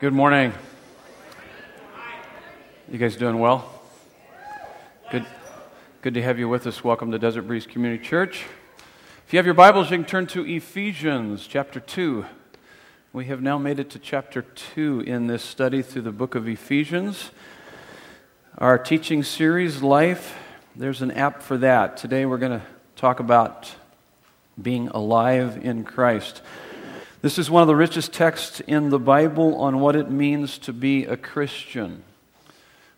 Good morning. You guys doing well? Good. Good to have you with us. Welcome to Desert Breeze Community Church. If you have your Bibles, you can turn to Ephesians chapter 2. We have now made it to chapter 2 in this study through the book of Ephesians. Our teaching series, Life, there's an app for that. Today we're going to talk about being alive in Christ. This is one of the richest texts in the Bible on what it means to be a Christian.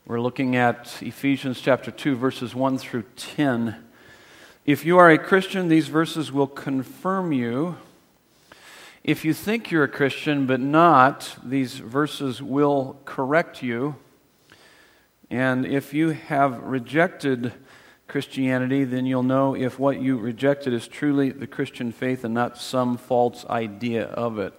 We're looking at Ephesians chapter 2, verses 1 through 10. If you are a Christian, these verses will confirm you. If you think you're a Christian but not, these verses will correct you. And if you have rejected Christianity, then you'll know if what you rejected is truly the Christian faith and not some false idea of it.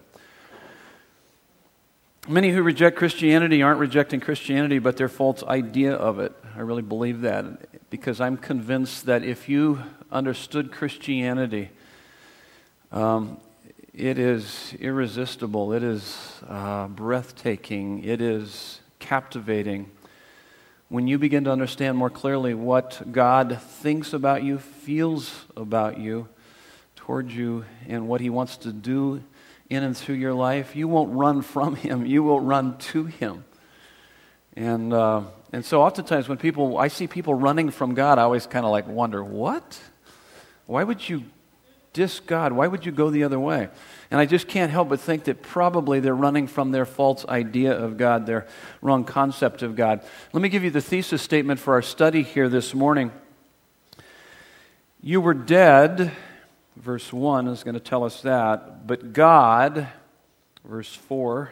Many who reject Christianity aren't rejecting Christianity, but their false idea of it. I really believe that because I'm convinced that if you understood Christianity, um, it is irresistible, it is uh, breathtaking, it is captivating when you begin to understand more clearly what God thinks about you, feels about you, towards you, and what He wants to do in and through your life, you won't run from Him. You will run to Him. And, uh, and so, oftentimes, when people, I see people running from God, I always kind of like wonder, what? Why would you diss God? Why would you go the other way? And I just can't help but think that probably they're running from their false idea of God, their wrong concept of God. Let me give you the thesis statement for our study here this morning. You were dead, verse 1 is going to tell us that, but God, verse 4,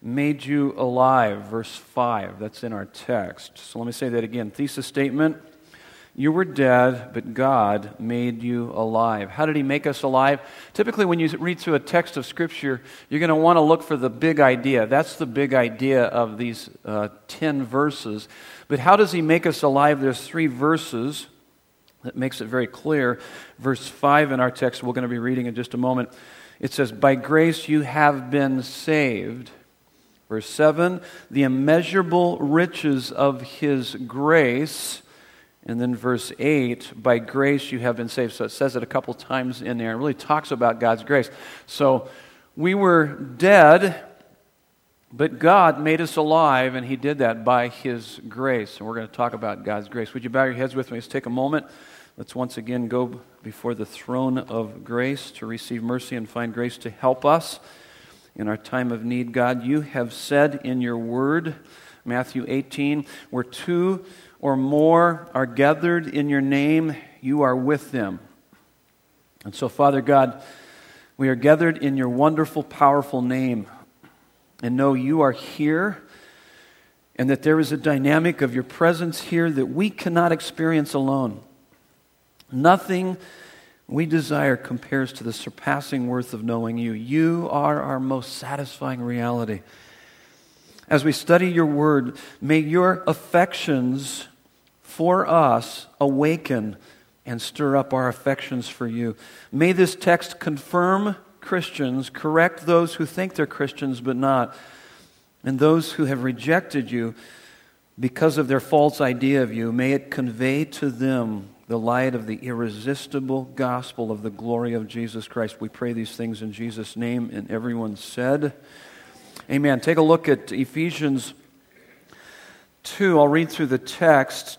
made you alive, verse 5. That's in our text. So let me say that again. Thesis statement you were dead, but God made you alive. How did He make us alive? Typically, when you read through a text of Scripture, you're going to want to look for the big idea. That's the big idea of these uh, 10 verses. But how does He make us alive? There's three verses that makes it very clear. Verse 5 in our text, we're going to be reading in just a moment. It says, By grace you have been saved. Verse 7, the immeasurable riches of His grace and then verse 8, by grace you have been saved. So it says it a couple times in there. It really talks about God's grace. So we were dead, but God made us alive, and He did that by His grace. And we're going to talk about God's grace. Would you bow your heads with me? Let's take a moment. Let's once again go before the throne of grace to receive mercy and find grace to help us in our time of need. God, you have said in your word, Matthew 18, where two or more are gathered in your name, you are with them. And so, Father God, we are gathered in your wonderful, powerful name and know you are here and that there is a dynamic of your presence here that we cannot experience alone. Nothing we desire compares to the surpassing worth of knowing you. You are our most satisfying reality. As we study your word, may your affections for us awaken and stir up our affections for you. May this text confirm Christians, correct those who think they're Christians but not, and those who have rejected you because of their false idea of you. May it convey to them the light of the irresistible gospel of the glory of Jesus Christ. We pray these things in Jesus' name, and everyone said, Amen. Take a look at Ephesians 2. I'll read through the text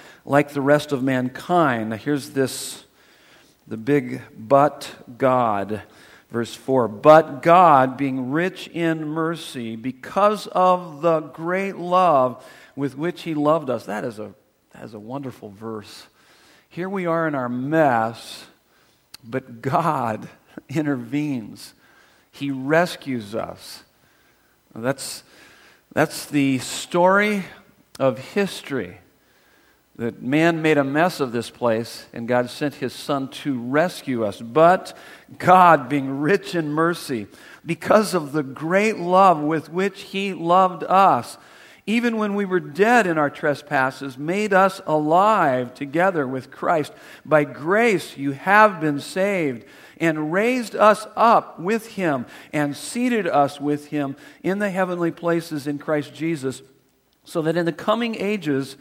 like the rest of mankind. Now, here's this the big but God. Verse 4 But God, being rich in mercy, because of the great love with which He loved us. That is a, that is a wonderful verse. Here we are in our mess, but God intervenes. He rescues us. That's That's the story of history. That man made a mess of this place, and God sent his Son to rescue us. But God, being rich in mercy, because of the great love with which he loved us, even when we were dead in our trespasses, made us alive together with Christ. By grace you have been saved, and raised us up with him, and seated us with him in the heavenly places in Christ Jesus, so that in the coming ages,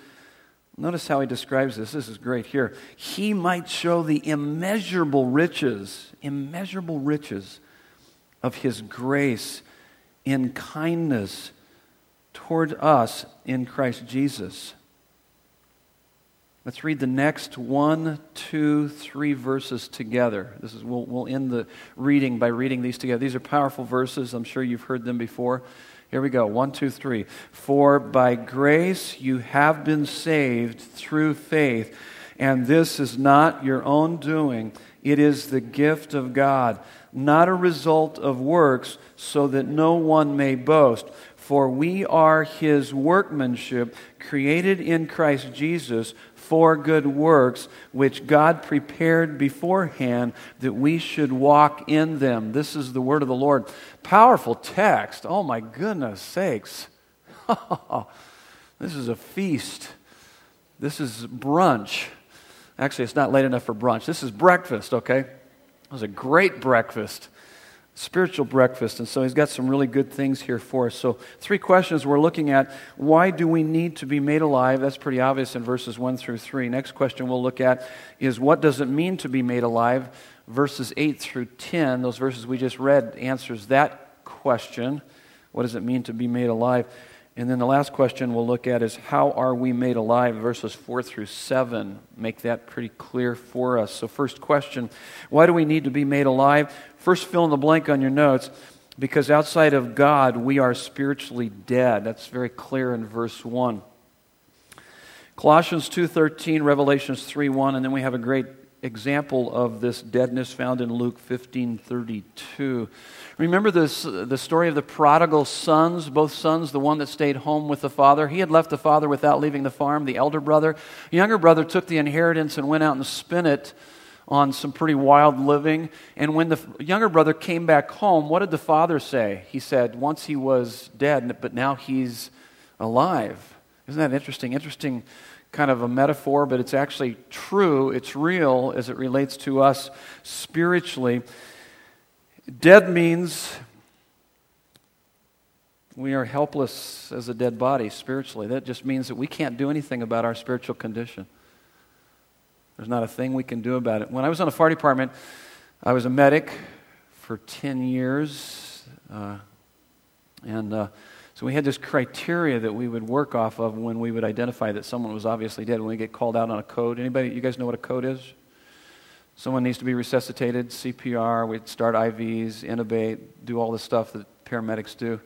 notice how he describes this. This is great here. He might show the immeasurable riches, immeasurable riches of his grace in kindness toward us in Christ Jesus. Let's read the next one, two, three verses together. This is we'll, we'll end the reading by reading these together. These are powerful verses. I'm sure you've heard them before. Here we go. One, two, three. For by grace you have been saved through faith, and this is not your own doing. It is the gift of God, not a result of works, so that no one may boast. For we are his workmanship, created in Christ Jesus for good works, which God prepared beforehand that we should walk in them. This is the word of the Lord. Powerful text. Oh my goodness sakes. this is a feast. This is brunch. Actually, it's not late enough for brunch. This is breakfast, okay? It was a great breakfast spiritual breakfast. And so he's got some really good things here for us. So, three questions we're looking at. Why do we need to be made alive? That's pretty obvious in verses 1 through 3. Next question we'll look at is what does it mean to be made alive? Verses 8 through 10, those verses we just read, answers that question. What does it mean to be made alive? And then the last question we'll look at is how are we made alive? Verses 4 through 7 make that pretty clear for us. So, first question why do we need to be made alive? First, fill in the blank on your notes because outside of God, we are spiritually dead. That's very clear in verse 1. Colossians 2:13, Revelations 3:1, and then we have a great example of this deadness found in Luke 15:32. Remember this the story of the prodigal sons, both sons, the one that stayed home with the father. He had left the father without leaving the farm, the elder brother. The younger brother took the inheritance and went out and spent it on some pretty wild living. And when the younger brother came back home, what did the father say? He said, Once he was dead, but now he's alive. Isn't that interesting? Interesting kind of a metaphor, but it's actually true. It's real as it relates to us spiritually. Dead means we are helpless as a dead body spiritually. That just means that we can't do anything about our spiritual condition. There's not a thing we can do about it. When I was on the fire department, I was a medic for 10 years. Uh, and uh, so we had this criteria that we would work off of when we would identify that someone was obviously dead when we get called out on a code. Anybody, you guys know what a code is? Someone needs to be resuscitated, CPR, we'd start IVs, intubate, do all the stuff that paramedics do.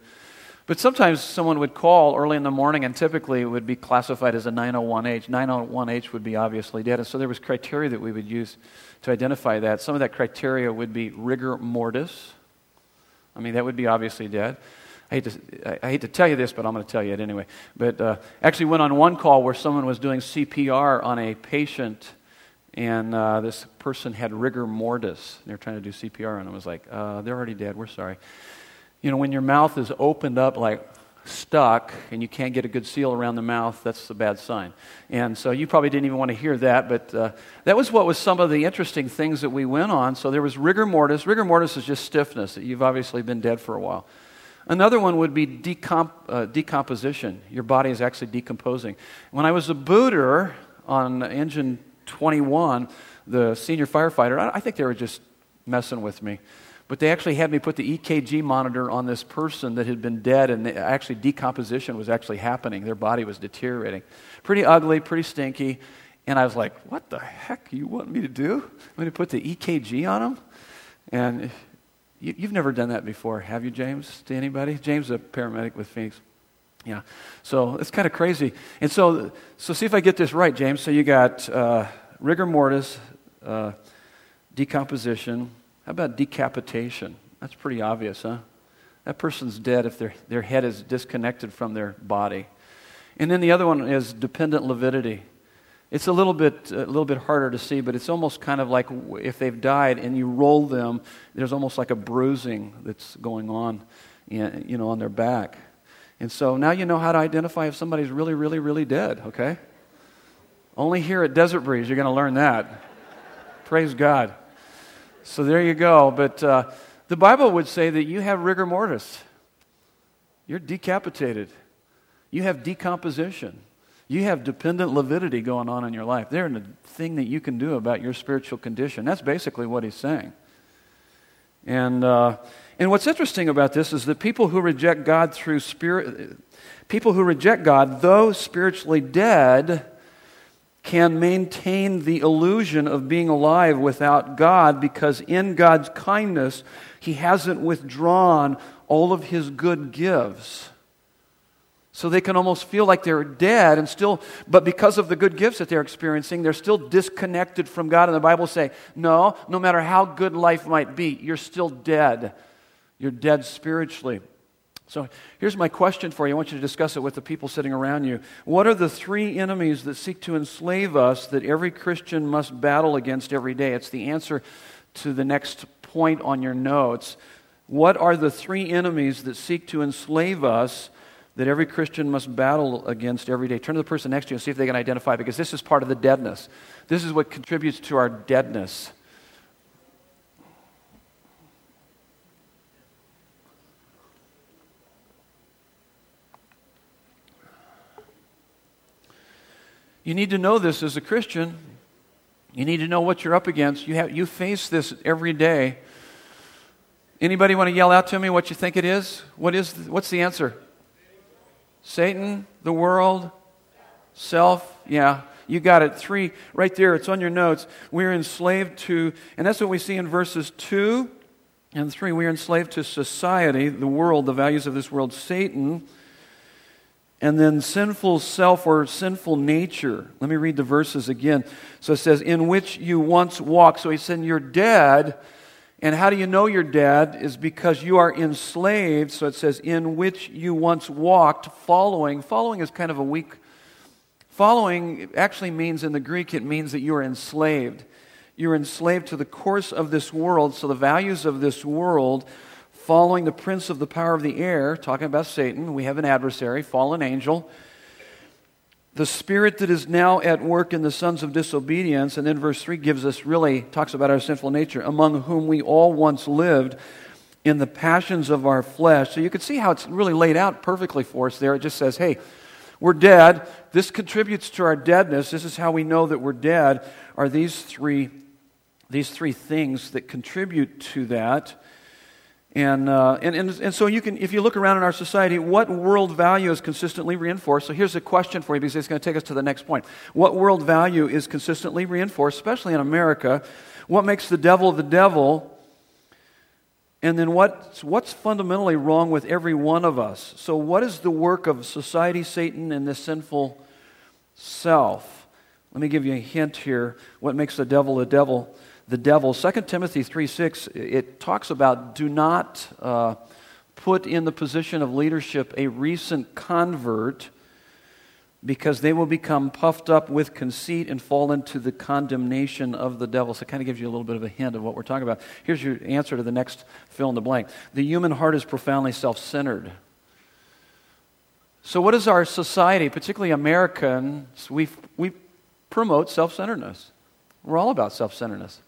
But sometimes someone would call early in the morning, and typically it would be classified as a 901H. 901H would be obviously dead, and so there was criteria that we would use to identify that. Some of that criteria would be rigor mortis. I mean, that would be obviously dead. I hate, to, I hate to tell you this, but I'm going to tell you it anyway. But uh, actually went on one call where someone was doing CPR on a patient, and uh, this person had rigor mortis. They were trying to do CPR, and I was like, uh, they're already dead. We're sorry. You know, when your mouth is opened up like stuck and you can't get a good seal around the mouth, that's a bad sign. And so you probably didn't even want to hear that, but uh, that was what was some of the interesting things that we went on. So there was rigor mortis. Rigor mortis is just stiffness. You've obviously been dead for a while. Another one would be decomp- uh, decomposition. Your body is actually decomposing. When I was a booter on engine 21, the senior firefighter, I, I think they were just messing with me. But they actually had me put the EKG monitor on this person that had been dead, and actually decomposition was actually happening. Their body was deteriorating. Pretty ugly, pretty stinky. And I was like, what the heck you want me to do? I'm going to put the EKG on them? And you, have never done that before, have you, James? To anybody? James is a paramedic with Phoenix. Yeah. So it's kind of crazy. And so, so see if I get this right, James. So you got uh, rigor mortis, uh, decomposition. How about decapitation? That's pretty obvious, huh? That person's dead if their, their head is disconnected from their body. And then the other one is dependent lividity. It's a little bit a little bit harder to see, but it's almost kind of like if they've died and you roll them, there's almost like a bruising that's going on, you know, on their back. And so now you know how to identify if somebody's really, really, really dead. Okay. Only here at Desert Breeze you're going to learn that. Praise God. So there you go. But uh, the Bible would say that you have rigor mortis. You're decapitated. You have decomposition. You have dependent lividity going on in your life. There's a thing that you can do about your spiritual condition. That's basically what he's saying. And, uh, and what's interesting about this is that people who reject God through spirit, people who reject God, though spiritually dead, can maintain the illusion of being alive without God because in God's kindness, He hasn't withdrawn all of His good gifts. So they can almost feel like they're dead and still, but because of the good gifts that they're experiencing, they're still disconnected from God. And the Bible say, no, no matter how good life might be, you're still dead. You're dead spiritually. So here's my question for you. I want you to discuss it with the people sitting around you. What are the three enemies that seek to enslave us that every Christian must battle against every day? It's the answer to the next point on your notes. What are the three enemies that seek to enslave us that every Christian must battle against every day. Turn to the person next to you and see if they can identify, because this is part of the deadness. This is what contributes to our deadness. You need to know this as a Christian. You need to know what you're up against. You, have, you face this every day. Anybody want to yell out to me what you think it is? What is what's the answer? Satan, the world, self. Yeah, you got it. Three right there. It's on your notes. We're enslaved to, and that's what we see in verses 2 and 3. We are enslaved to society, the world, the values of this world, Satan, and then sinful self or sinful nature. Let me read the verses again. So it says, In which you once walked. So he said, You're dead and how do you know you're dead? Is because you are enslaved. So it says, in which you once walked, following. Following is kind of a weak. Following actually means, in the Greek, it means that you are enslaved. You're enslaved to the course of this world. So the values of this world, following the prince of the power of the air, talking about Satan, we have an adversary, fallen angel the spirit that is now at work in the sons of disobedience, and then verse 3 gives us really, talks about our sinful nature, among whom we all once lived in the passions of our flesh. So you can see how it's really laid out perfectly for us there. It just says, hey, we're dead. This contributes to our deadness. This is how we know that we're dead, are these three, these three things that contribute to that. And, uh, and, and, and so you can, if you look around in our society, what world value is consistently reinforced? So here's a question for you because it's going to take us to the next point. What world value is consistently reinforced, especially in America? What makes the devil the devil? And then what's, what's fundamentally wrong with every one of us? So, what is the work of society, Satan, and this sinful self? Let me give you a hint here. What makes the devil the devil? The devil. 2 Timothy 3 6, it talks about do not uh, put in the position of leadership a recent convert because they will become puffed up with conceit and fall into the condemnation of the devil. So it kind of gives you a little bit of a hint of what we're talking about. Here's your answer to the next fill in the blank. The human heart is profoundly self centered. So, what is our society, particularly Americans? We, we promote self centeredness. We're all about self centeredness.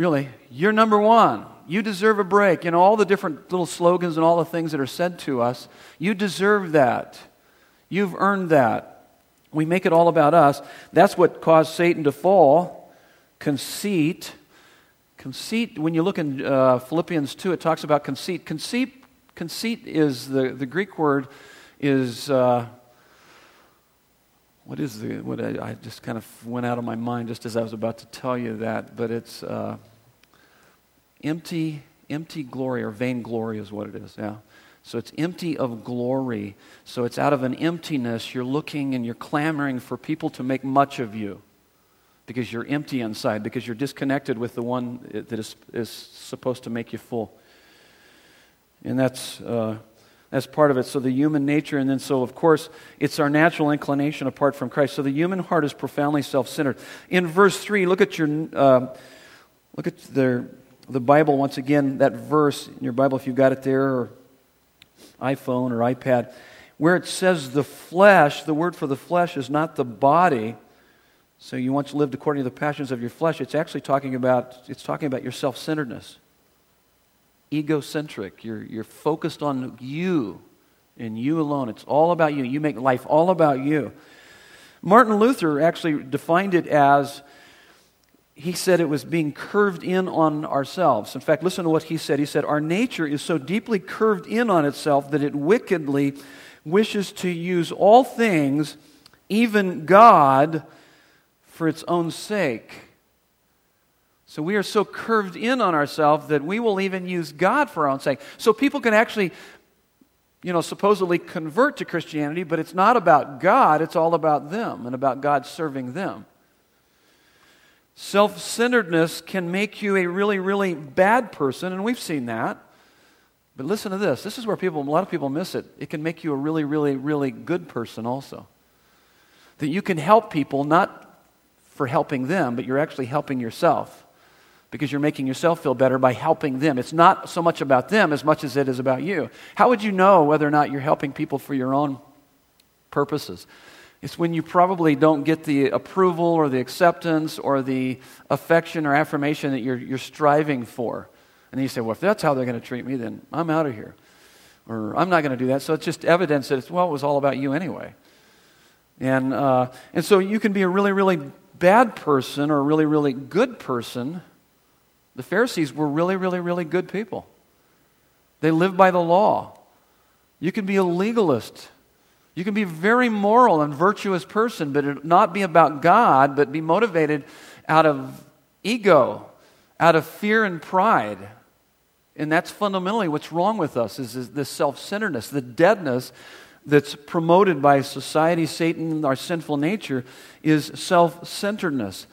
Really, you're number one. You deserve a break. You know, all the different little slogans and all the things that are said to us. You deserve that. You've earned that. We make it all about us. That's what caused Satan to fall. Conceit. Conceit, when you look in uh, Philippians 2, it talks about conceit. Conceit, conceit is the, the Greek word is. Uh, what is the what I, I, just kind of went out of my mind just as I was about to tell you that, but it's uh, empty, empty glory or vain glory is what it is. Yeah. So it's empty of glory. So it's out of an emptiness. You're looking and you're clamoring for people to make much of you because you're empty inside, because you're disconnected with the one that is, is supposed to make you full. And that's, uh, that's part of it. So the human nature, and then so, of course, it's our natural inclination apart from Christ. So the human heart is profoundly self centered. In verse 3, look at your. Uh, look at the, the Bible once again, that verse in your Bible, if you've got it there, or iPhone or iPad, where it says the flesh, the word for the flesh is not the body. So you once lived according to the passions of your flesh. It's actually talking about, it's talking about your self centeredness egocentric. You're, you're focused on you and you alone. It's all about you. You make life all about you. Martin Luther actually defined it as he said it was being curved in on ourselves. In fact, listen to what he said. He said, Our nature is so deeply curved in on itself that it wickedly wishes to use all things, even God, for its own sake. So we are so curved in on ourselves that we will even use God for our own sake. So people can actually, you know, supposedly convert to Christianity, but it's not about God, it's all about them and about God serving them. Self centeredness can make you a really, really bad person, and we've seen that. But listen to this this is where people, a lot of people miss it. It can make you a really, really, really good person also. That you can help people not for helping them, but you're actually helping yourself because you're making yourself feel better by helping them. It's not so much about them as much as it is about you. How would you know whether or not you're helping people for your own purposes? It's when you probably don't get the approval or the acceptance or the affection or affirmation that you're, you're striving for. And then you say, well, if that's how they're going to treat me, then I'm out of here. Or I'm not going to do that. So it's just evidence that it's, well, it was all about you anyway. And, uh, and so you can be a really, really bad person or a really, really good person the Pharisees were really, really, really good people. They lived by the law. You can be a legalist. You can be a very moral and virtuous person, but it not be about God, but be motivated out of ego, out of fear and pride. And that's fundamentally what's wrong with us is, is this self-centeredness, the deadness that's promoted by society, Satan, our sinful nature, is self-centeredness.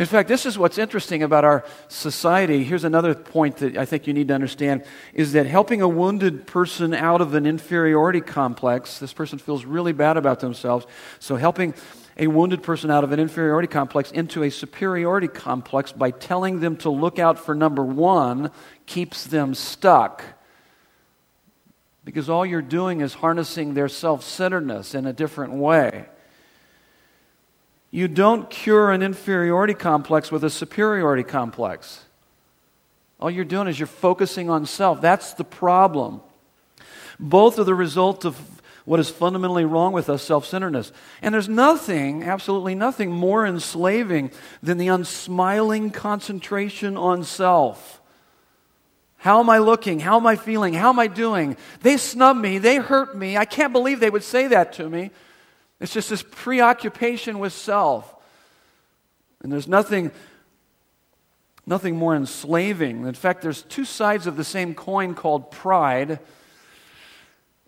In fact, this is what's interesting about our society. Here's another point that I think you need to understand is that helping a wounded person out of an inferiority complex, this person feels really bad about themselves. So, helping a wounded person out of an inferiority complex into a superiority complex by telling them to look out for number one keeps them stuck. Because all you're doing is harnessing their self centeredness in a different way. You don't cure an inferiority complex with a superiority complex. All you're doing is you're focusing on self. That's the problem. Both are the result of what is fundamentally wrong with us self centeredness. And there's nothing, absolutely nothing, more enslaving than the unsmiling concentration on self. How am I looking? How am I feeling? How am I doing? They snub me. They hurt me. I can't believe they would say that to me. It's just this preoccupation with self. And there's nothing, nothing more enslaving. In fact, there's two sides of the same coin called pride.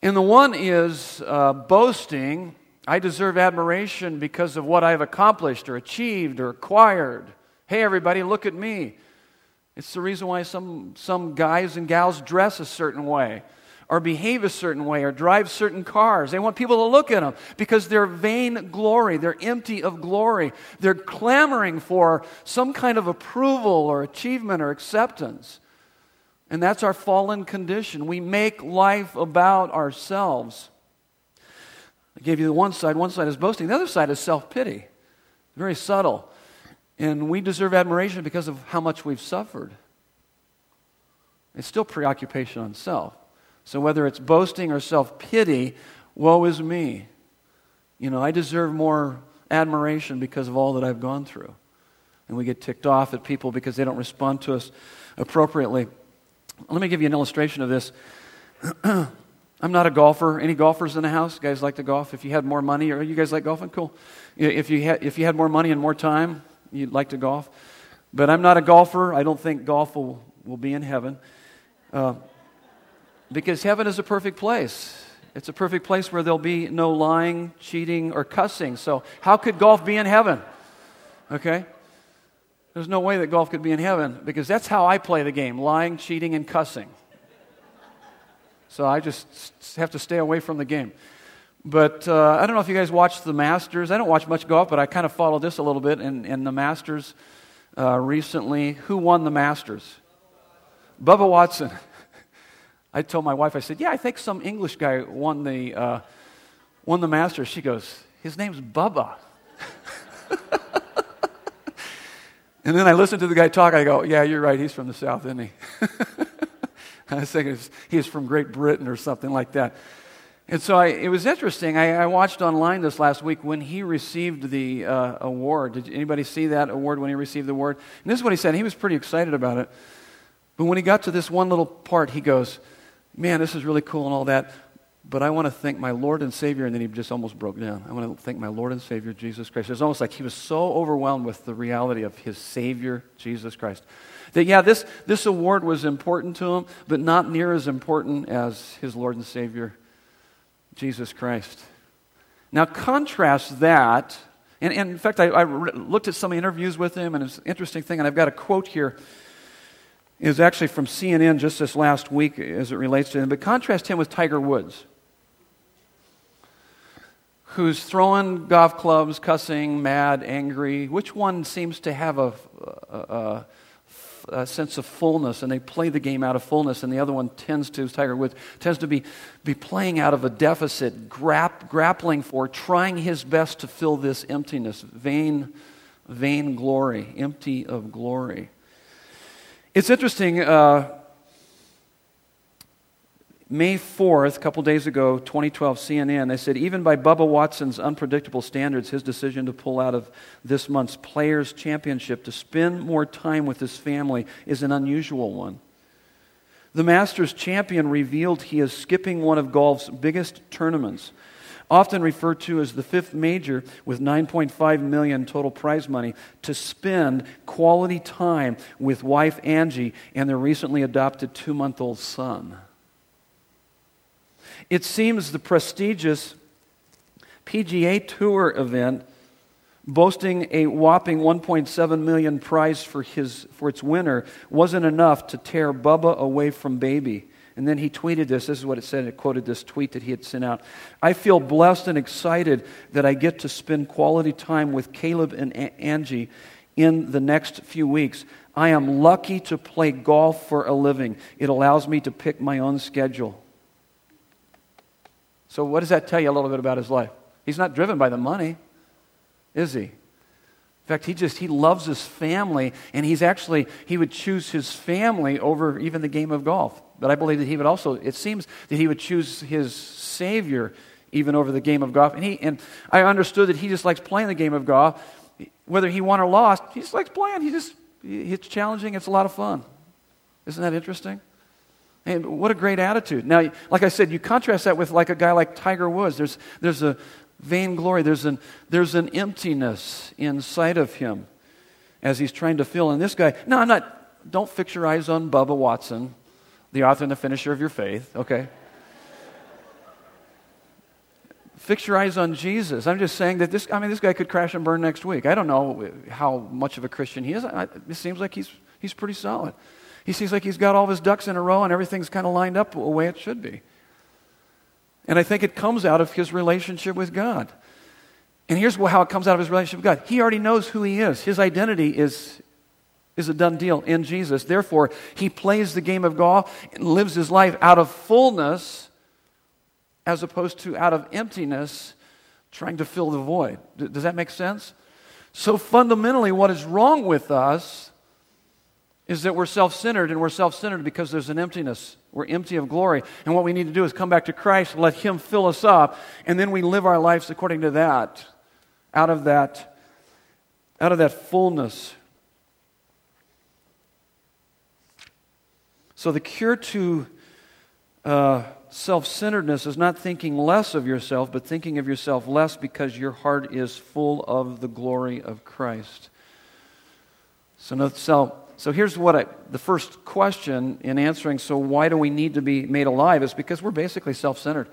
And the one is uh, boasting. I deserve admiration because of what I've accomplished or achieved or acquired. Hey, everybody, look at me. It's the reason why some, some guys and gals dress a certain way or behave a certain way or drive certain cars. They want people to look at them because they're vain glory. They're empty of glory. They're clamoring for some kind of approval or achievement or acceptance. And that's our fallen condition. We make life about ourselves. I gave you the one side. One side is boasting, the other side is self pity. Very subtle. And we deserve admiration because of how much we've suffered. It's still preoccupation on self. So whether it's boasting or self pity, woe is me. You know, I deserve more admiration because of all that I've gone through. And we get ticked off at people because they don't respond to us appropriately. Let me give you an illustration of this. I'm not a golfer. Any golfers in the house? You guys like to golf? If you had more money, or you guys like golfing? Cool. If you had, if you had more money and more time, you'd like to golf. But I'm not a golfer. I don't think golf will, will be in heaven. Uh, because heaven is a perfect place. It's a perfect place where there'll be no lying, cheating, or cussing. So, how could golf be in heaven? Okay? There's no way that golf could be in heaven because that's how I play the game lying, cheating, and cussing. So I just have to stay away from the game. But uh, I don't know if you guys watch the Masters. I don't watch much golf, but I kind of follow this a little bit. And, and the Masters uh, recently, who won the Masters? Bubba Watson. I told my wife, I said, Yeah, I think some English guy won the, uh, won the Masters. She goes, His name's Bubba. and then I listened to the guy talk. I go, Yeah, you're right. He's from the South, isn't he? I was thinking he's from Great Britain or something like that. And so I, it was interesting. I, I, watched online this last week when he received the uh, award. Did anybody see that award when he received the award? And this is what he said. He was pretty excited about it. But when he got to this one little part, he goes, Man, this is really cool and all that. But I want to thank my Lord and Savior. And then he just almost broke down. I want to thank my Lord and Savior, Jesus Christ. It was almost like he was so overwhelmed with the reality of his Savior, Jesus Christ. That, yeah, this, this award was important to him, but not near as important as his Lord and Savior, Jesus Christ. Now, contrast that, and, and in fact, I, I, looked at some interviews with him, and it's an interesting thing, and I've got a quote here. Is actually from CNN just this last week as it relates to him. But contrast him with Tiger Woods, who's throwing golf clubs, cussing, mad, angry. Which one seems to have a, a, a a sense of fullness, and they play the game out of fullness, and the other one tends to, Tiger Woods, tends to be, be playing out of a deficit, grap, grappling for, trying his best to fill this emptiness, vain, vain glory, empty of glory. It's interesting. Uh, May 4th, a couple days ago, 2012, CNN, they said even by Bubba Watson's unpredictable standards, his decision to pull out of this month's Players' Championship to spend more time with his family is an unusual one. The Masters champion revealed he is skipping one of golf's biggest tournaments, often referred to as the fifth major with 9.5 million total prize money, to spend quality time with wife Angie and their recently adopted two month old son. It seems the prestigious PGA Tour event, boasting a whopping 1.7 million prize for, his, for its winner, wasn't enough to tear Bubba away from baby. And then he tweeted this. This is what it said. It quoted this tweet that he had sent out. I feel blessed and excited that I get to spend quality time with Caleb and Angie in the next few weeks. I am lucky to play golf for a living. It allows me to pick my own schedule. So, what does that tell you a little bit about his life? He's not driven by the money, is he? In fact, he just he loves his family, and he's actually he would choose his family over even the game of golf. But I believe that he would also. It seems that he would choose his Savior even over the game of golf. And he and I understood that he just likes playing the game of golf, whether he won or lost. He just likes playing. He just it's challenging. It's a lot of fun. Isn't that interesting? And what a great attitude. Now, like I said, you contrast that with like a guy like Tiger Woods. There's, there's a vainglory, there's an, there's an emptiness inside of him as he's trying to fill. And this guy, no, I'm not, don't fix your eyes on Bubba Watson, the author and the finisher of your faith, okay? fix your eyes on Jesus. I'm just saying that this, I mean, this guy could crash and burn next week. I don't know how much of a Christian he is. It seems like he's, he's pretty solid. He seems like he's got all his ducks in a row and everything's kind of lined up the way it should be. And I think it comes out of his relationship with God. And here's how it comes out of his relationship with God. He already knows who he is. His identity is, is a done deal in Jesus. Therefore, he plays the game of golf and lives his life out of fullness as opposed to out of emptiness, trying to fill the void. Does that make sense? So, fundamentally, what is wrong with us is that we're self centered, and we're self centered because there's an emptiness. We're empty of glory. And what we need to do is come back to Christ, let Him fill us up, and then we live our lives according to that, out of that, out of that fullness. So the cure to uh, self centeredness is not thinking less of yourself, but thinking of yourself less because your heart is full of the glory of Christ. So, no, so so here's what I, the first question in answering so why do we need to be made alive is because we're basically self centered.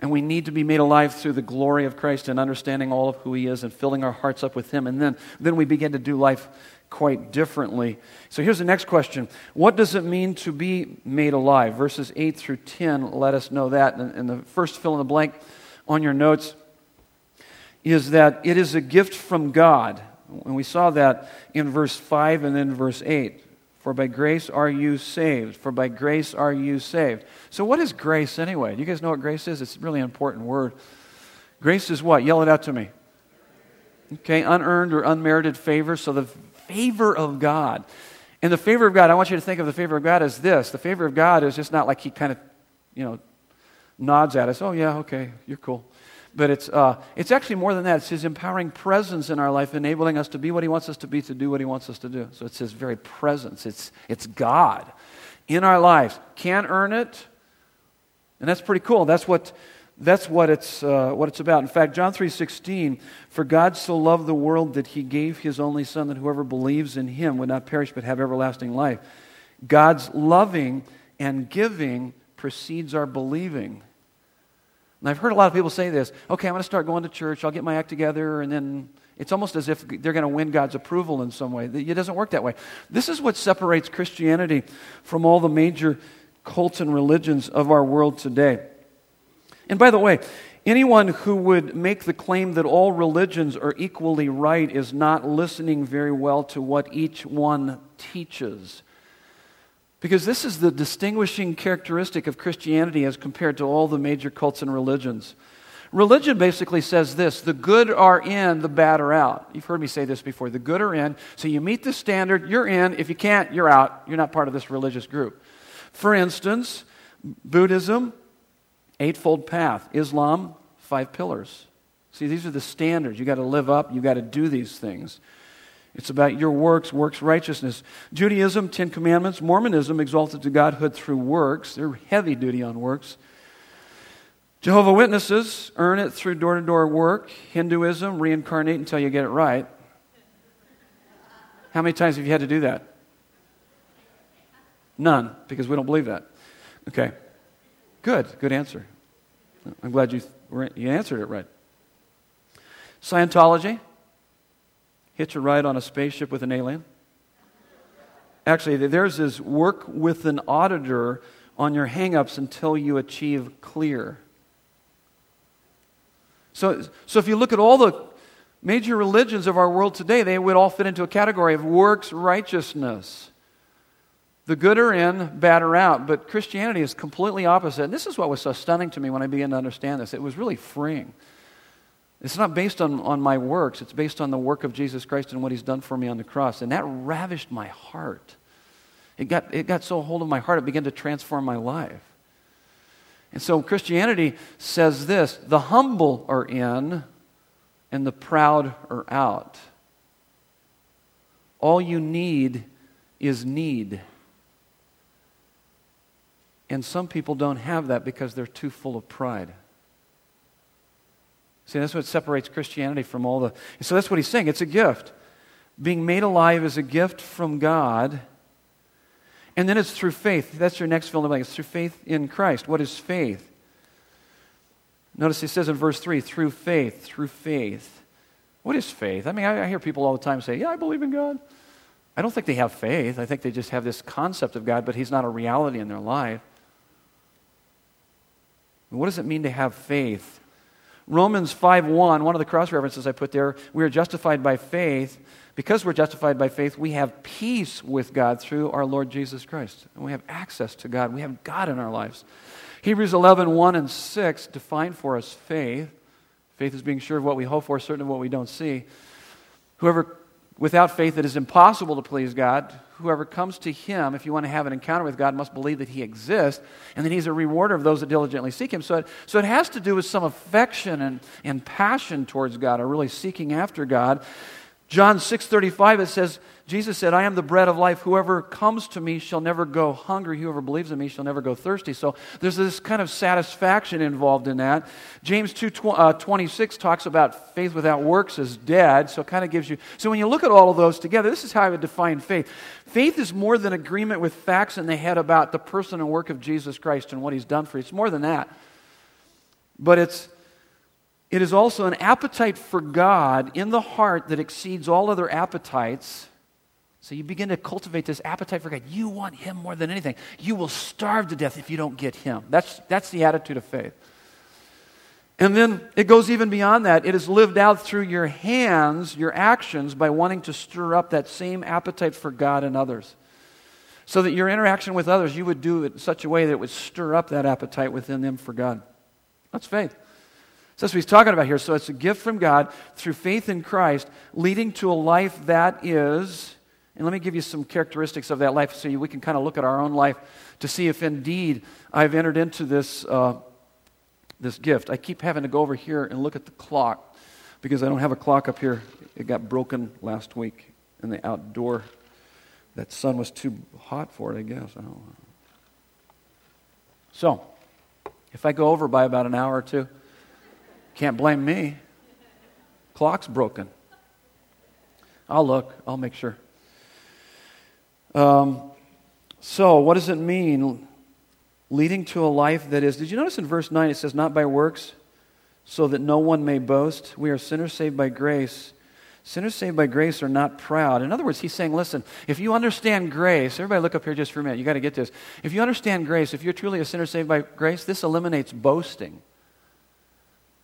And we need to be made alive through the glory of Christ and understanding all of who He is and filling our hearts up with Him. And then, then we begin to do life quite differently. So here's the next question What does it mean to be made alive? Verses 8 through 10 let us know that. And, and the first fill in the blank on your notes is that it is a gift from God. And we saw that in verse 5 and then verse 8. For by grace are you saved. For by grace are you saved. So, what is grace anyway? Do you guys know what grace is? It's a really important word. Grace is what? Yell it out to me. Okay, unearned or unmerited favor. So, the favor of God. And the favor of God, I want you to think of the favor of God as this the favor of God is just not like He kind of, you know, nods at us. Oh, yeah, okay, you're cool. But it's, uh, it's actually more than that. It's His empowering presence in our life, enabling us to be what He wants us to be, to do what He wants us to do. So it's His very presence. It's, it's God in our lives. Can't earn it. And that's pretty cool. That's what, that's what, it's, uh, what it's about. In fact, John 3.16, For God so loved the world that He gave His only Son, that whoever believes in Him would not perish but have everlasting life. God's loving and giving precedes our believing. And I've heard a lot of people say this okay, I'm going to start going to church, I'll get my act together, and then it's almost as if they're going to win God's approval in some way. It doesn't work that way. This is what separates Christianity from all the major cults and religions of our world today. And by the way, anyone who would make the claim that all religions are equally right is not listening very well to what each one teaches. Because this is the distinguishing characteristic of Christianity as compared to all the major cults and religions. Religion basically says this the good are in, the bad are out. You've heard me say this before. The good are in. So you meet the standard, you're in. If you can't, you're out. You're not part of this religious group. For instance, Buddhism, Eightfold Path. Islam, five pillars. See, these are the standards. You've got to live up, you've got to do these things. It's about your works, works righteousness. Judaism, Ten Commandments. Mormonism, exalted to Godhood through works. They're heavy duty on works. Jehovah Witnesses, earn it through door to door work. Hinduism, reincarnate until you get it right. How many times have you had to do that? None, because we don't believe that. Okay. Good, good answer. I'm glad you, you answered it right. Scientology, hitch a ride on a spaceship with an alien? Actually, theirs is work with an auditor on your hangups until you achieve clear. So, so if you look at all the major religions of our world today, they would all fit into a category of works righteousness. The good are in, bad are out. But Christianity is completely opposite. And this is what was so stunning to me when I began to understand this. It was really freeing. It's not based on, on my works, it's based on the work of Jesus Christ and what he's done for me on the cross. And that ravished my heart. It got, it got so hold of my heart, it began to transform my life. And so Christianity says this the humble are in, and the proud are out. All you need is need. And some people don't have that because they're too full of pride. See, that's what separates Christianity from all the. So that's what he's saying. It's a gift. Being made alive is a gift from God. And then it's through faith. That's your next fill in the blank. It's through faith in Christ. What is faith? Notice he says in verse 3 through faith, through faith. What is faith? I mean, I, I hear people all the time say, Yeah, I believe in God. I don't think they have faith. I think they just have this concept of God, but He's not a reality in their life. What does it mean to have faith? Romans 5:1, one of the cross references I put there, we are justified by faith. Because we're justified by faith, we have peace with God through our Lord Jesus Christ. And we have access to God. We have God in our lives. Hebrews 11, 1 and 6 define for us faith. Faith is being sure of what we hope for, certain of what we don't see. Whoever, without faith, it is impossible to please God whoever comes to him, if you want to have an encounter with God, must believe that he exists and that he's a rewarder of those that diligently seek him. So it, so it has to do with some affection and, and passion towards God, or really seeking after God. John 6:35 it says Jesus said, "I am the bread of life. Whoever comes to me shall never go hungry. Whoever believes in me shall never go thirsty." So there's this kind of satisfaction involved in that. James 2:26 uh, talks about faith without works is dead. So it kind of gives you So when you look at all of those together, this is how I would define faith. Faith is more than agreement with facts in the head about the person and work of Jesus Christ and what he's done for you. It's more than that. but it's, it is also an appetite for God in the heart that exceeds all other appetites. So you begin to cultivate this appetite for God. You want Him more than anything. You will starve to death if you don't get Him. That's, that's the attitude of faith. And then it goes even beyond that. It is lived out through your hands, your actions, by wanting to stir up that same appetite for God and others. So that your interaction with others, you would do it in such a way that it would stir up that appetite within them for God. That's faith. So that's what he's talking about here. So it's a gift from God through faith in Christ, leading to a life that is, and let me give you some characteristics of that life so we can kind of look at our own life to see if indeed I've entered into this. Uh, this gift. I keep having to go over here and look at the clock because I don't have a clock up here. It got broken last week in the outdoor. That sun was too hot for it, I guess. I so, if I go over by about an hour or two, can't blame me. Clock's broken. I'll look, I'll make sure. Um, so, what does it mean leading to a life that is. Did you notice in verse 9 it says, Not by works, so that no one may boast? We are sinners saved by grace. Sinners saved by grace are not proud. In other words, he's saying, listen, if you understand grace, everybody look up here just for a minute. You got to get this. If you understand grace, if you're truly a sinner saved by grace, this eliminates boasting.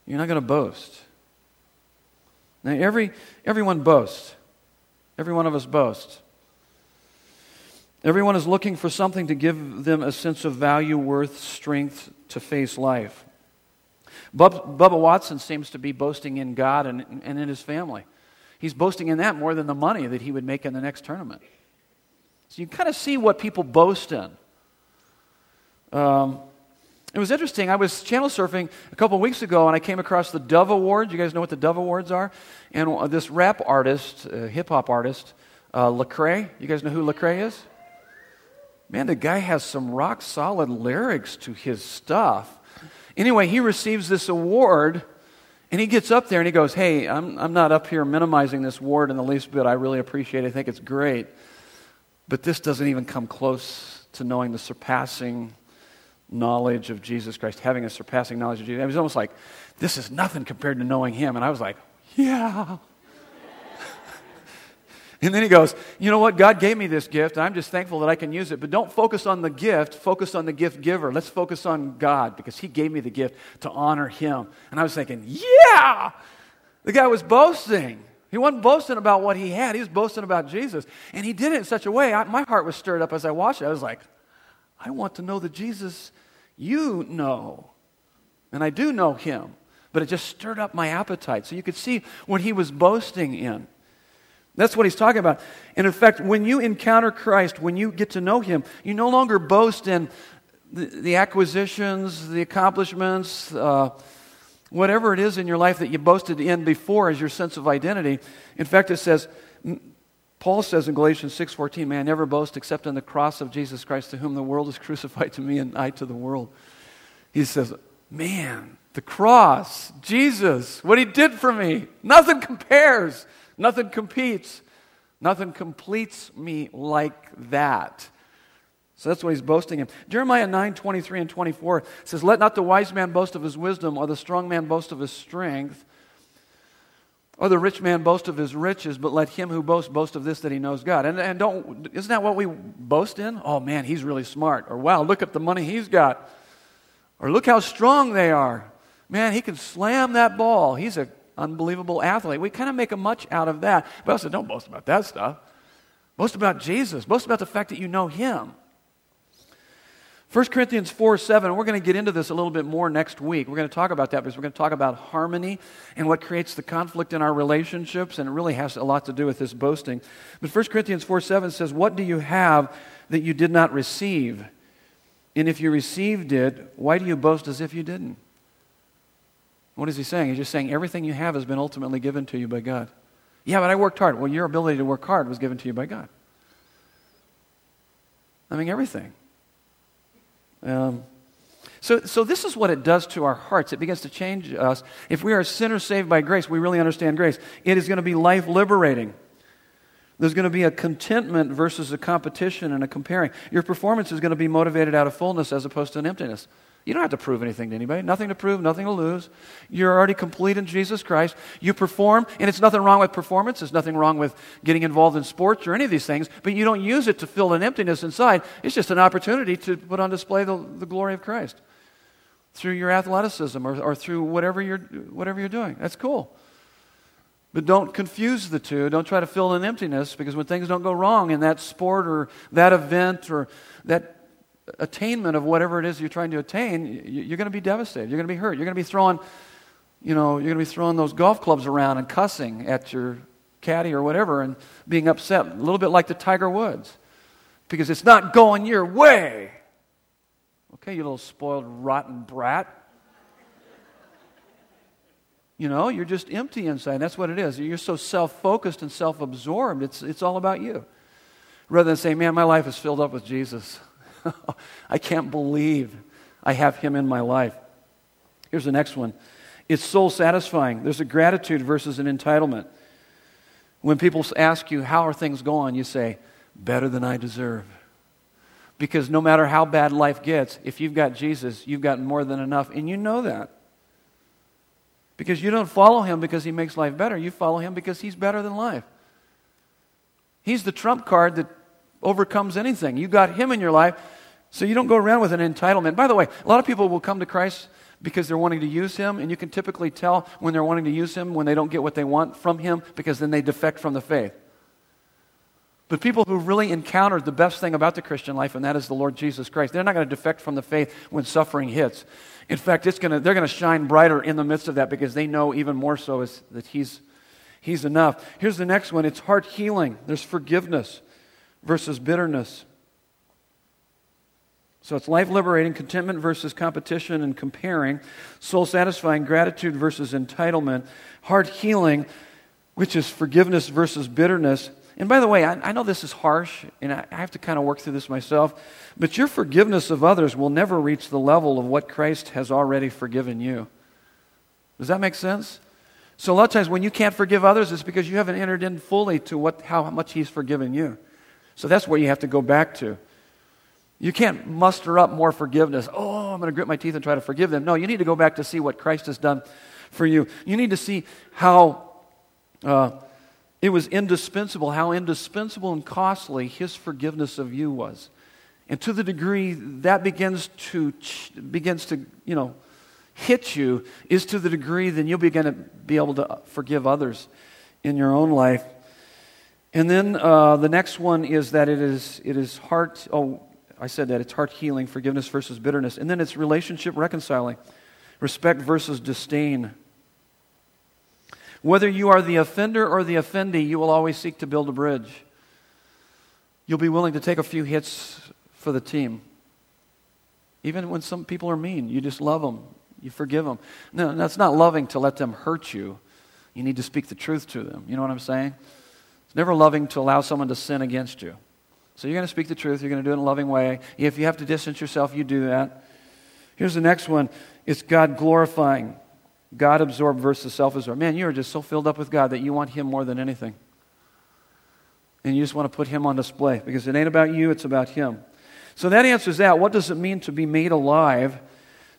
You're not going to boast. Now, every, everyone boasts. Every one of us boasts. Everyone is looking for something to give them a sense of value, worth, strength to face life. Bub, Bubba Watson seems to be boasting in God and, and in his family. He's boasting in that more than the money that he would make in the next tournament. So you kind of see what people boast in. Um, it was interesting. I was channel surfing a couple weeks ago and I came across the Dove Awards. You guys know what the Dove Awards are? And this rap artist, uh, hip hop artist, uh, Lecrae. You guys know who Lecrae is? Man, the guy has some rock solid lyrics to his stuff. Anyway, he receives this award and he gets up there and he goes, Hey, I'm, I'm not up here minimizing this award in the least bit. I really appreciate it. I think it's great. But this doesn't even come close to knowing the surpassing knowledge of Jesus Christ, having a surpassing knowledge of Jesus. It was almost like, This is nothing compared to knowing him. And I was like, Yeah. And then he goes, You know what? God gave me this gift, and I'm just thankful that I can use it. But don't focus on the gift, focus on the gift giver. Let's focus on God because he gave me the gift to honor him. And I was thinking, Yeah! The guy was boasting. He wasn't boasting about what he had, he was boasting about Jesus. And he did it in such a way, I, my heart was stirred up as I watched it. I was like, I want to know the Jesus you know. And I do know him. But it just stirred up my appetite. So you could see what he was boasting in. That's what he's talking about. And in fact, when you encounter Christ, when you get to know him, you no longer boast in the, the acquisitions, the accomplishments, uh, whatever it is in your life that you boasted in before as your sense of identity. In fact, it says, Paul says in Galatians 6:14, "Man, never boast except in the cross of Jesus Christ, to whom the world is crucified to me and I to the world." He says, "Man, the cross, Jesus, what he did for me, nothing compares Nothing competes. Nothing completes me like that. So that's what he's boasting in. Jeremiah 9, 23 and 24 says, Let not the wise man boast of his wisdom, or the strong man boast of his strength, or the rich man boast of his riches, but let him who boasts boast of this that he knows God. And, and don't, isn't that what we boast in? Oh man, he's really smart. Or wow, look at the money he's got. Or look how strong they are. Man, he can slam that ball. He's a unbelievable athlete. We kind of make a much out of that. But I said, don't boast about that stuff. Boast about Jesus. Boast about the fact that you know Him. 1 Corinthians 4 7, we're going to get into this a little bit more next week. We're going to talk about that because we're going to talk about harmony and what creates the conflict in our relationships, and it really has a lot to do with this boasting. But 1 Corinthians 4 7 says, What do you have that you did not receive? And if you received it, why do you boast as if you didn't? What is he saying? He's just saying everything you have has been ultimately given to you by God. Yeah, but I worked hard. Well, your ability to work hard was given to you by God. I mean, everything. Um, so, so this is what it does to our hearts. It begins to change us. If we are sinners saved by grace, we really understand grace. It is going to be life liberating. There's going to be a contentment versus a competition and a comparing. Your performance is going to be motivated out of fullness as opposed to an emptiness. You don't have to prove anything to anybody. Nothing to prove, nothing to lose. You're already complete in Jesus Christ. You perform, and it's nothing wrong with performance. There's nothing wrong with getting involved in sports or any of these things, but you don't use it to fill an emptiness inside. It's just an opportunity to put on display the, the glory of Christ through your athleticism or, or through whatever you're, whatever you're doing. That's cool. But don't confuse the two. Don't try to fill an emptiness because when things don't go wrong in that sport or that event or that attainment of whatever it is you're trying to attain, you're going to be devastated. You're going to be hurt. You're going to be throwing, you know, you're going to be throwing those golf clubs around and cussing at your caddy or whatever and being upset, a little bit like the Tiger Woods, because it's not going your way. Okay, you little spoiled, rotten brat. You know, you're just empty inside. That's what it is. You're so self focused and self absorbed. It's, it's all about you. Rather than saying, man, my life is filled up with Jesus. I can't believe I have him in my life. Here's the next one it's soul satisfying. There's a gratitude versus an entitlement. When people ask you, How are things going? you say, Better than I deserve. Because no matter how bad life gets, if you've got Jesus, you've got more than enough. And you know that. Because you don't follow him because he makes life better. You follow him because he's better than life. He's the trump card that overcomes anything. You got Him in your life, so you don't go around with an entitlement. By the way, a lot of people will come to Christ because they're wanting to use Him, and you can typically tell when they're wanting to use Him when they don't get what they want from Him because then they defect from the faith. But people who really encountered the best thing about the Christian life, and that is the Lord Jesus Christ, they're not going to defect from the faith when suffering hits. In fact, it's going to, they're going to shine brighter in the midst of that because they know even more so is that he's, he's enough. Here's the next one it's heart healing, there's forgiveness versus bitterness. So it's life liberating, contentment versus competition and comparing, soul satisfying, gratitude versus entitlement, heart healing, which is forgiveness versus bitterness. And by the way, I, I know this is harsh, and I, I have to kind of work through this myself, but your forgiveness of others will never reach the level of what Christ has already forgiven you. Does that make sense? So a lot of times when you can't forgive others, it's because you haven't entered in fully to what, how much He's forgiven you. So that's where you have to go back to. You can't muster up more forgiveness. Oh, I'm going to grit my teeth and try to forgive them. No, you need to go back to see what Christ has done for you. You need to see how uh, it was indispensable, how indispensable and costly his forgiveness of you was. And to the degree that begins to, begins to you know, hit you, is to the degree then you'll begin to be able to forgive others in your own life. And then uh, the next one is that it is, it is heart, oh, I said that, it's heart healing, forgiveness versus bitterness. And then it's relationship reconciling, respect versus disdain. Whether you are the offender or the offendee, you will always seek to build a bridge. You'll be willing to take a few hits for the team. Even when some people are mean, you just love them. You forgive them. No, that's not loving to let them hurt you. You need to speak the truth to them. You know what I'm saying? It's never loving to allow someone to sin against you. So you're going to speak the truth. You're going to do it in a loving way. If you have to distance yourself, you do that. Here's the next one it's God glorifying. God absorbed versus self absorbed. Man, you are just so filled up with God that you want Him more than anything. And you just want to put Him on display because it ain't about you, it's about Him. So that answers that. What does it mean to be made alive?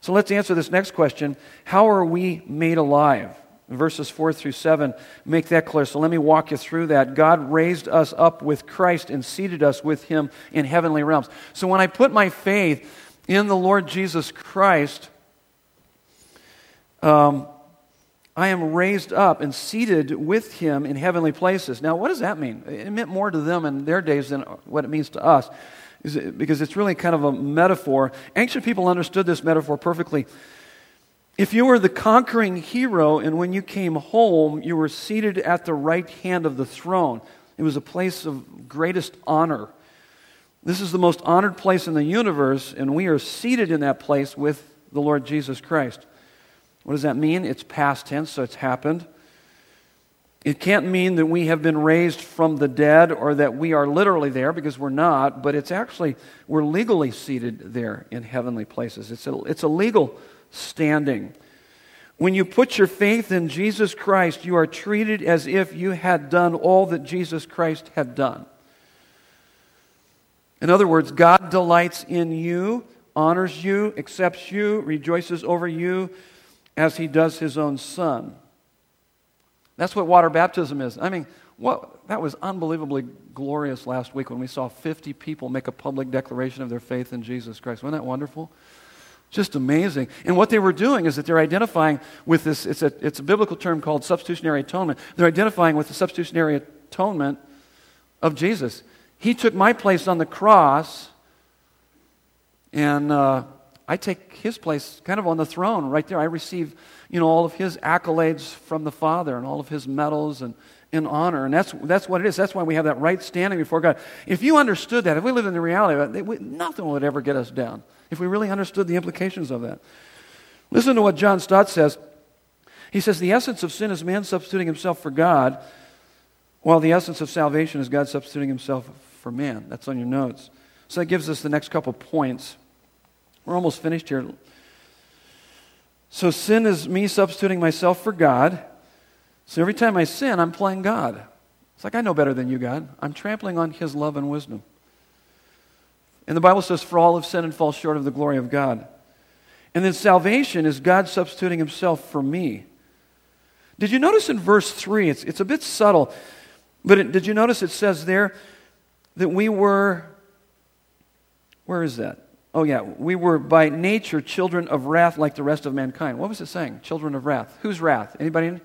So let's answer this next question How are we made alive? Verses 4 through 7 make that clear. So let me walk you through that. God raised us up with Christ and seated us with him in heavenly realms. So when I put my faith in the Lord Jesus Christ, um, I am raised up and seated with him in heavenly places. Now, what does that mean? It meant more to them in their days than what it means to us, because it's really kind of a metaphor. Ancient people understood this metaphor perfectly. If you were the conquering hero and when you came home, you were seated at the right hand of the throne, it was a place of greatest honor. This is the most honored place in the universe, and we are seated in that place with the Lord Jesus Christ. What does that mean? It's past tense, so it's happened. It can't mean that we have been raised from the dead or that we are literally there because we're not, but it's actually, we're legally seated there in heavenly places. It's a, it's a legal standing. When you put your faith in Jesus Christ, you are treated as if you had done all that Jesus Christ had done. In other words, God delights in you honors you, accepts you, rejoices over you as he does his own son. That's what water baptism is. I mean, what, that was unbelievably glorious last week when we saw 50 people make a public declaration of their faith in Jesus Christ. Wasn't that wonderful? Just amazing. And what they were doing is that they're identifying with this, it's a, it's a biblical term called substitutionary atonement. They're identifying with the substitutionary atonement of Jesus. He took my place on the cross, and uh, I take his place kind of on the throne right there. I receive, you know, all of his accolades from the Father and all of his medals and, and honor. And that's, that's what it is. That's why we have that right standing before God. If you understood that, if we lived in the reality of it, nothing would ever get us down if we really understood the implications of that. Listen to what John Stott says. He says, The essence of sin is man substituting himself for God, while the essence of salvation is God substituting himself for man. That's on your notes. So that gives us the next couple points. We're almost finished here. So sin is me substituting myself for God. So every time I sin, I'm playing God. It's like I know better than you, God. I'm trampling on his love and wisdom. And the Bible says, For all have sinned and fall short of the glory of God. And then salvation is God substituting himself for me. Did you notice in verse 3? It's, it's a bit subtle, but it, did you notice it says there that we were, where is that? Oh, yeah, we were by nature children of wrath like the rest of mankind. What was it saying? Children of wrath. Whose wrath? Anybody?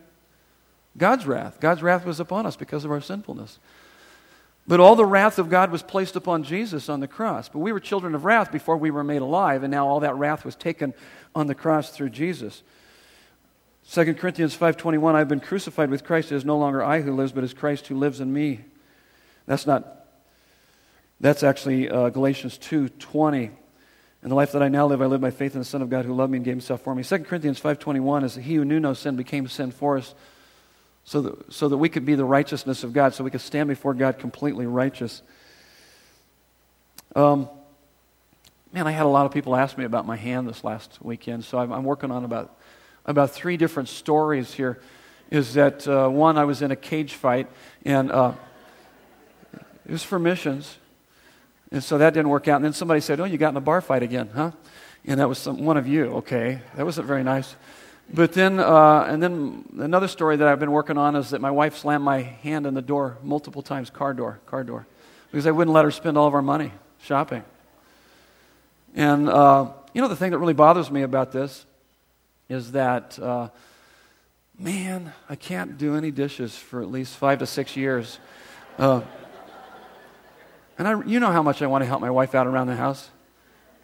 God's wrath. God's wrath was upon us because of our sinfulness. But all the wrath of God was placed upon Jesus on the cross. But we were children of wrath before we were made alive, and now all that wrath was taken on the cross through Jesus. 2 Corinthians 5:21 I've been crucified with Christ it is no longer I who lives but is Christ who lives in me. That's not that's actually uh, Galatians 2:20. In the life that I now live I live by faith in the Son of God who loved me and gave himself for me. 2 Corinthians 5:21 is he who knew no sin became sin for us so that, so that we could be the righteousness of God, so we could stand before God completely righteous. Um, man, I had a lot of people ask me about my hand this last weekend, so I'm, I'm working on about, about three different stories here. Is that uh, one, I was in a cage fight, and uh, it was for missions. And so that didn't work out. And then somebody said, Oh, you got in a bar fight again, huh? And that was some, one of you. Okay. That wasn't very nice. But then, uh, and then another story that I've been working on is that my wife slammed my hand in the door multiple times, car door, car door, because I wouldn't let her spend all of our money shopping. And, uh, you know, the thing that really bothers me about this is that, uh, man, I can't do any dishes for at least five to six years. Uh, and I, you know how much I want to help my wife out around the house.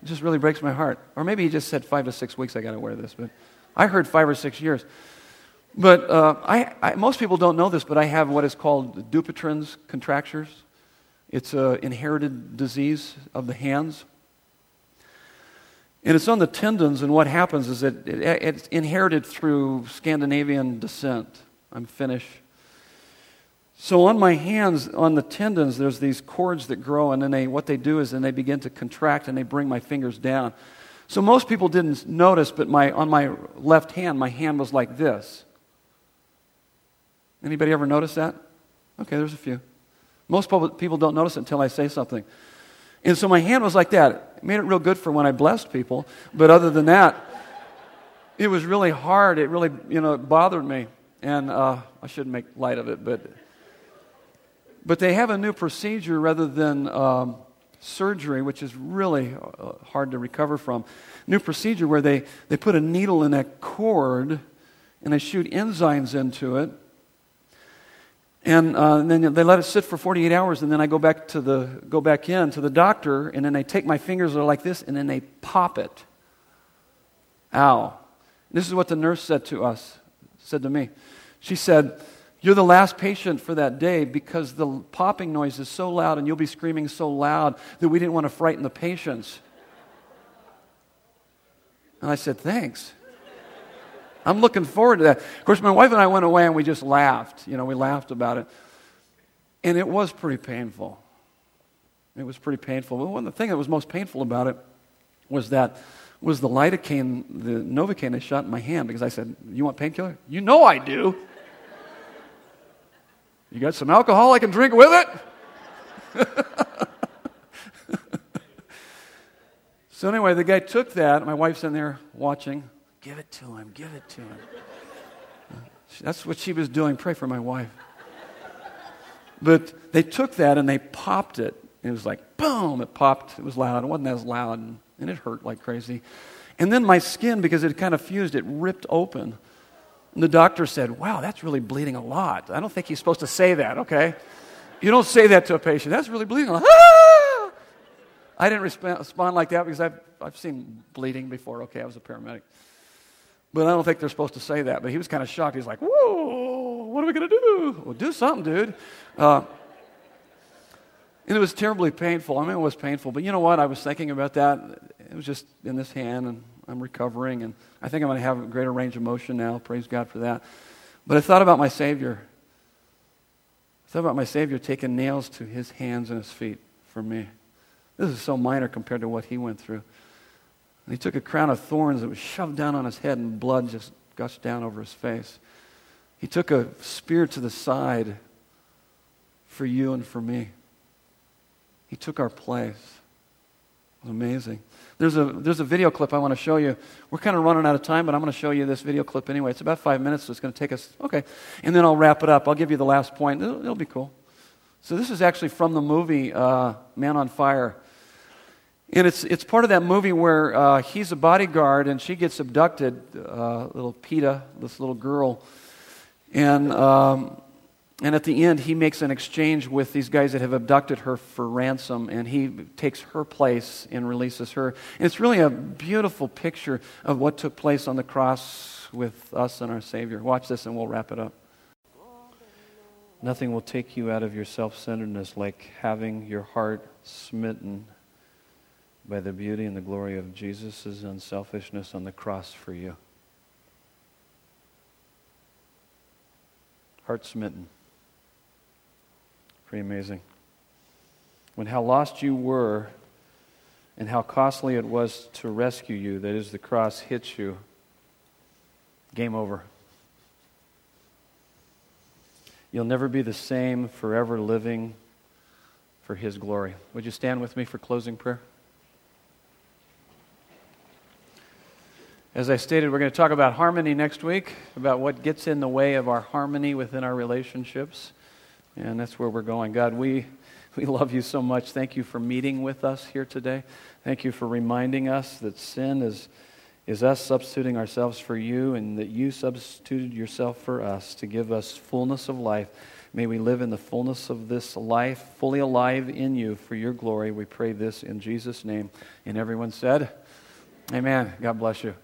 It just really breaks my heart. Or maybe he just said five to six weeks I got to wear this, but. I heard five or six years. But uh, I, I, most people don't know this, but I have what is called Dupuytren's contractures. It's an inherited disease of the hands. And it's on the tendons, and what happens is that it, it's inherited through Scandinavian descent. I'm Finnish. So on my hands, on the tendons, there's these cords that grow, and then they, what they do is then they begin to contract and they bring my fingers down. So most people didn't notice, but my, on my left hand, my hand was like this. Anybody ever notice that? Okay, there's a few. Most people don't notice it until I say something. And so my hand was like that. It made it real good for when I blessed people. But other than that, it was really hard. It really, you know, it bothered me. And uh, I shouldn't make light of it, but but they have a new procedure rather than um, surgery, which is really uh, hard to recover from. New procedure where they, they put a needle in that cord and they shoot enzymes into it. And, uh, and, then they let it sit for 48 hours, and then I go back to the go back in to the doctor, and then they take my fingers are like this, and then they pop it. Ow! This is what the nurse said to us. Said to me, she said, you're the last patient for that day because the popping noise is so loud and you'll be screaming so loud that we didn't want to frighten the patients. And I said, Thanks. I'm looking forward to that. Of course, my wife and I went away and we just laughed. You know, we laughed about it. And it was pretty painful. It was pretty painful. But one of the things that was most painful about it was that was the lidocaine, the Novocaine they shot in my hand because I said, You want painkiller? You know I do. You got some alcohol I can drink with it? So, anyway, the guy took that. My wife's in there watching. Give it to him, give it to him. That's what she was doing. Pray for my wife. But they took that and they popped it. It was like, boom, it popped. It was loud. It wasn't as loud, and it hurt like crazy. And then my skin, because it kind of fused, it ripped open. And the doctor said, Wow, that's really bleeding a lot. I don't think he's supposed to say that, okay? You don't say that to a patient. That's really bleeding a lot. Ah! I didn't respond like that because I've, I've seen bleeding before. Okay, I was a paramedic. But I don't think they're supposed to say that. But he was kind of shocked. He's like, Whoa, what are we going to do? Well, do something, dude. Uh, and it was terribly painful. I mean, it was painful. But you know what? I was thinking about that. It was just in this hand, and I'm recovering. And I think I'm going to have a greater range of motion now. Praise God for that. But I thought about my Savior. I thought about my Savior taking nails to his hands and his feet for me. This is so minor compared to what he went through. And he took a crown of thorns that was shoved down on his head, and blood just gushed down over his face. He took a spear to the side for you and for me. He took our place. It was amazing. There's a, there's a video clip I want to show you. We're kind of running out of time, but I'm going to show you this video clip anyway. It's about five minutes, so it's going to take us, okay. And then I'll wrap it up. I'll give you the last point. It'll, it'll be cool. So this is actually from the movie uh, Man on Fire. And it's, it's part of that movie where uh, he's a bodyguard and she gets abducted, uh, little Pita, this little girl. And um, and at the end, he makes an exchange with these guys that have abducted her for ransom, and he takes her place and releases her. And it's really a beautiful picture of what took place on the cross with us and our Savior. Watch this, and we'll wrap it up. Nothing will take you out of your self centeredness like having your heart smitten by the beauty and the glory of Jesus' unselfishness on the cross for you. Heart smitten. Pretty amazing. When how lost you were and how costly it was to rescue you, that is, the cross hits you, game over. You'll never be the same forever living for His glory. Would you stand with me for closing prayer? As I stated, we're going to talk about harmony next week, about what gets in the way of our harmony within our relationships. And that's where we're going. God, we, we love you so much. Thank you for meeting with us here today. Thank you for reminding us that sin is, is us substituting ourselves for you and that you substituted yourself for us to give us fullness of life. May we live in the fullness of this life, fully alive in you for your glory. We pray this in Jesus' name. And everyone said, Amen. God bless you.